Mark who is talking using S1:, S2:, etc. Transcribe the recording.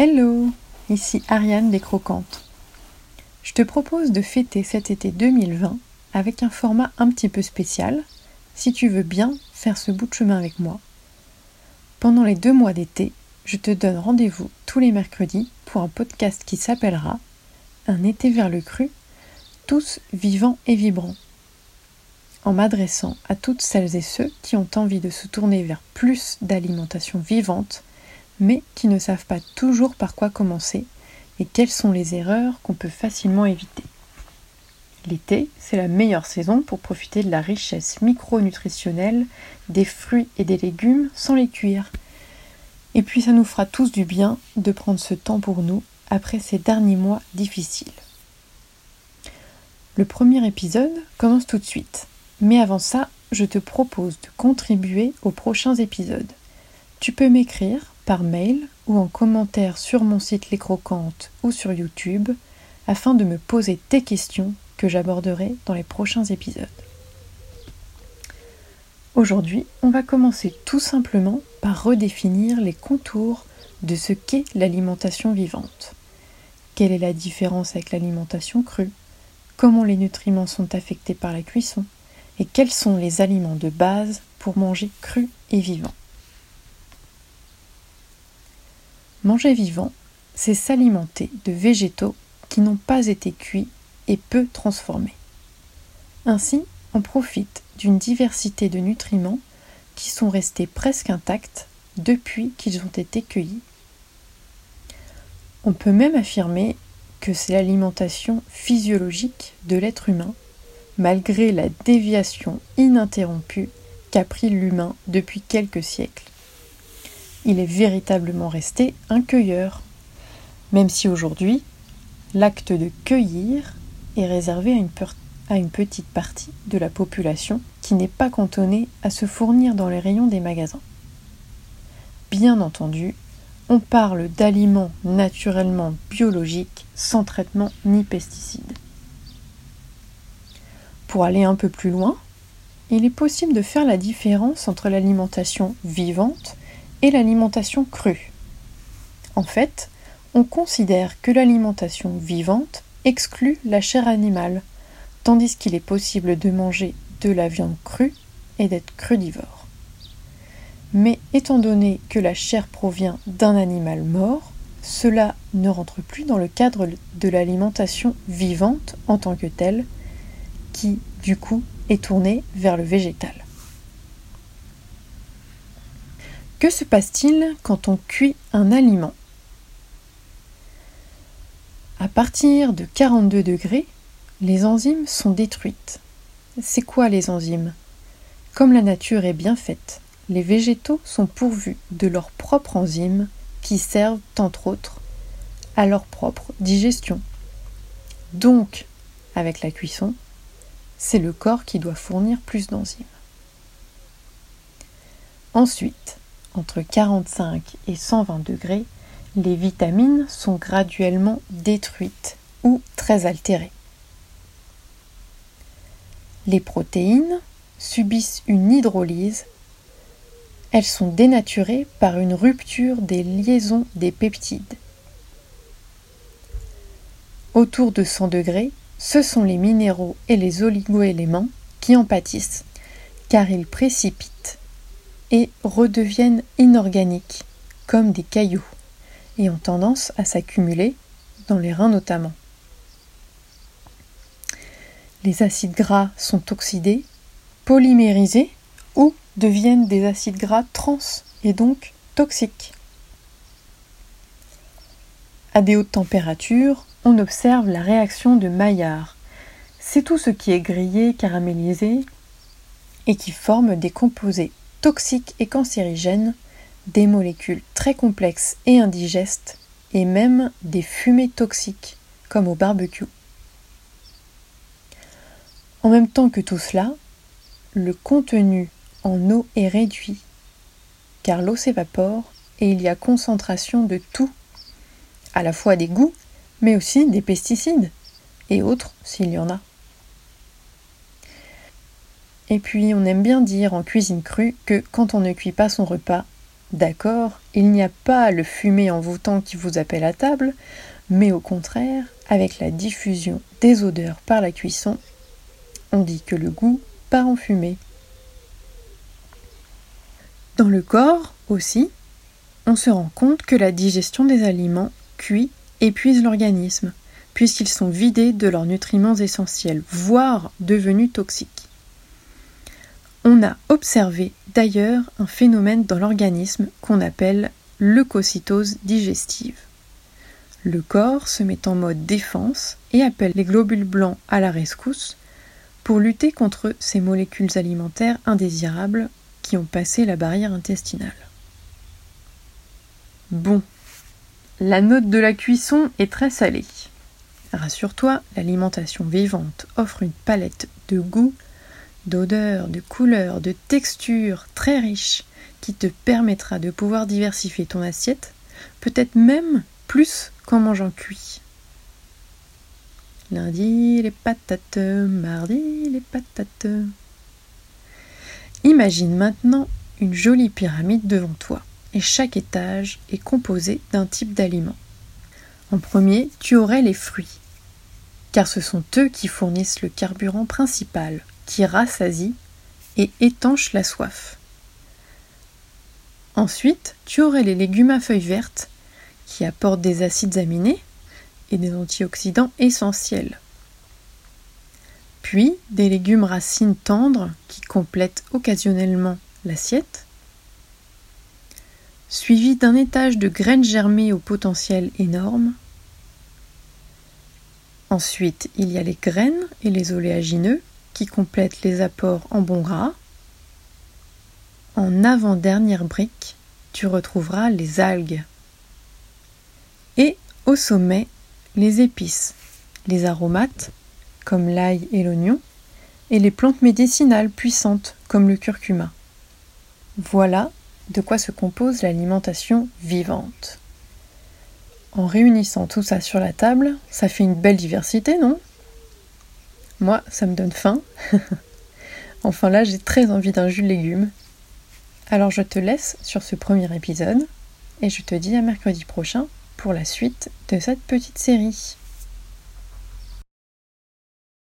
S1: Hello, ici Ariane des Croquantes. Je te propose de fêter cet été 2020 avec un format un petit peu spécial, si tu veux bien faire ce bout de chemin avec moi. Pendant les deux mois d'été, je te donne rendez-vous tous les mercredis pour un podcast qui s'appellera Un été vers le cru, tous vivants et vibrants. En m'adressant à toutes celles et ceux qui ont envie de se tourner vers plus d'alimentation vivante mais qui ne savent pas toujours par quoi commencer et quelles sont les erreurs qu'on peut facilement éviter. L'été, c'est la meilleure saison pour profiter de la richesse micronutritionnelle des fruits et des légumes sans les cuire. Et puis ça nous fera tous du bien de prendre ce temps pour nous après ces derniers mois difficiles. Le premier épisode commence tout de suite. Mais avant ça, je te propose de contribuer aux prochains épisodes. Tu peux m'écrire par mail ou en commentaire sur mon site Les Croquantes ou sur YouTube afin de me poser tes questions que j'aborderai dans les prochains épisodes. Aujourd'hui, on va commencer tout simplement par redéfinir les contours de ce qu'est l'alimentation vivante. Quelle est la différence avec l'alimentation crue? Comment les nutriments sont affectés par la cuisson? Et quels sont les aliments de base pour manger cru et vivant Manger vivant, c'est s'alimenter de végétaux qui n'ont pas été cuits et peu transformés. Ainsi, on profite d'une diversité de nutriments qui sont restés presque intacts depuis qu'ils ont été cueillis. On peut même affirmer que c'est l'alimentation physiologique de l'être humain, malgré la déviation ininterrompue qu'a pris l'humain depuis quelques siècles il est véritablement resté un cueilleur, même si aujourd'hui, l'acte de cueillir est réservé à une, petite partie de la population qui n'est pas cantonnée à se fournir dans les rayons des magasins. Bien entendu, on parle d'aliments naturellement biologiques sans traitement ni pesticides. Pour aller un peu plus loin, il est possible de faire la différence entre l'alimentation vivante et l'alimentation crue. En fait, on considère que l'alimentation vivante exclut la chair animale, tandis qu'il est possible de manger de la viande crue et d'être crudivore. Mais étant donné que la chair provient d'un animal mort, cela ne rentre plus dans le cadre de l'alimentation vivante en tant que telle, qui, du coup, est tournée vers le végétal. Que se passe-t-il quand on cuit un aliment? À partir de 42 degrés, les enzymes sont détruites. C'est quoi les enzymes? Comme la nature est bien faite, les végétaux sont pourvus de leurs propres enzymes qui servent, entre autres, à leur propre digestion. Donc, avec la cuisson, c'est le corps qui doit fournir plus d'enzymes. Ensuite, entre 45 et 120 degrés, les vitamines sont graduellement détruites ou très altérées. Les protéines subissent une hydrolyse. Elles sont dénaturées par une rupture des liaisons des peptides. Autour de 100 degrés, ce sont les minéraux et les oligoéléments qui en pâtissent, car ils précipitent et redeviennent inorganiques, comme des cailloux, et ont tendance à s'accumuler, dans les reins notamment. Les acides gras sont oxydés, polymérisés ou deviennent des acides gras trans et donc toxiques. À des hautes températures, on observe la réaction de Maillard. C'est tout ce qui est grillé, caramélisé et qui forme des composés toxiques et cancérigènes, des molécules très complexes et indigestes, et même des fumées toxiques, comme au barbecue. En même temps que tout cela, le contenu en eau est réduit, car l'eau s'évapore et il y a concentration de tout, à la fois des goûts, mais aussi des pesticides, et autres s'il y en a. Et puis on aime bien dire en cuisine crue que quand on ne cuit pas son repas, D'accord, il n'y a pas le fumet envoûtant qui vous appelle à table, mais au contraire, avec la diffusion des odeurs par la cuisson, on dit que le goût part en fumée. Dans le corps aussi, on se rend compte que la digestion des aliments cuits épuise l'organisme, puisqu'ils sont vidés de leurs nutriments essentiels, voire devenus toxiques. On a observé d'ailleurs un phénomène dans l'organisme qu'on appelle leucocytose digestive. Le corps se met en mode défense et appelle les globules blancs à la rescousse pour lutter contre ces molécules alimentaires indésirables qui ont passé la barrière intestinale. Bon, la note de la cuisson est très salée. Rassure-toi, l'alimentation vivante offre une palette de goûts d'odeurs, de couleurs, de textures très riches qui te permettra de pouvoir diversifier ton assiette, peut-être même plus qu'en mangeant cuit. Lundi les patates, mardi les patates. Imagine maintenant une jolie pyramide devant toi et chaque étage est composé d'un type d'aliment. En premier, tu aurais les fruits, car ce sont eux qui fournissent le carburant principal, qui rassasie et étanche la soif. Ensuite, tu aurais les légumes à feuilles vertes qui apportent des acides aminés et des antioxydants essentiels. Puis des légumes racines tendres qui complètent occasionnellement l'assiette. Suivi d'un étage de graines germées au potentiel énorme. Ensuite, il y a les graines et les oléagineux qui complète les apports en bon gras. En avant-dernière brique, tu retrouveras les algues. Et au sommet, les épices, les aromates, comme l'ail et l'oignon, et les plantes médicinales puissantes, comme le curcuma. Voilà de quoi se compose l'alimentation vivante. En réunissant tout ça sur la table, ça fait une belle diversité, non? Moi, ça me donne faim. enfin là, j'ai très envie d'un jus de légumes. Alors je te laisse sur ce premier épisode et je te dis à mercredi prochain pour la suite de cette petite série.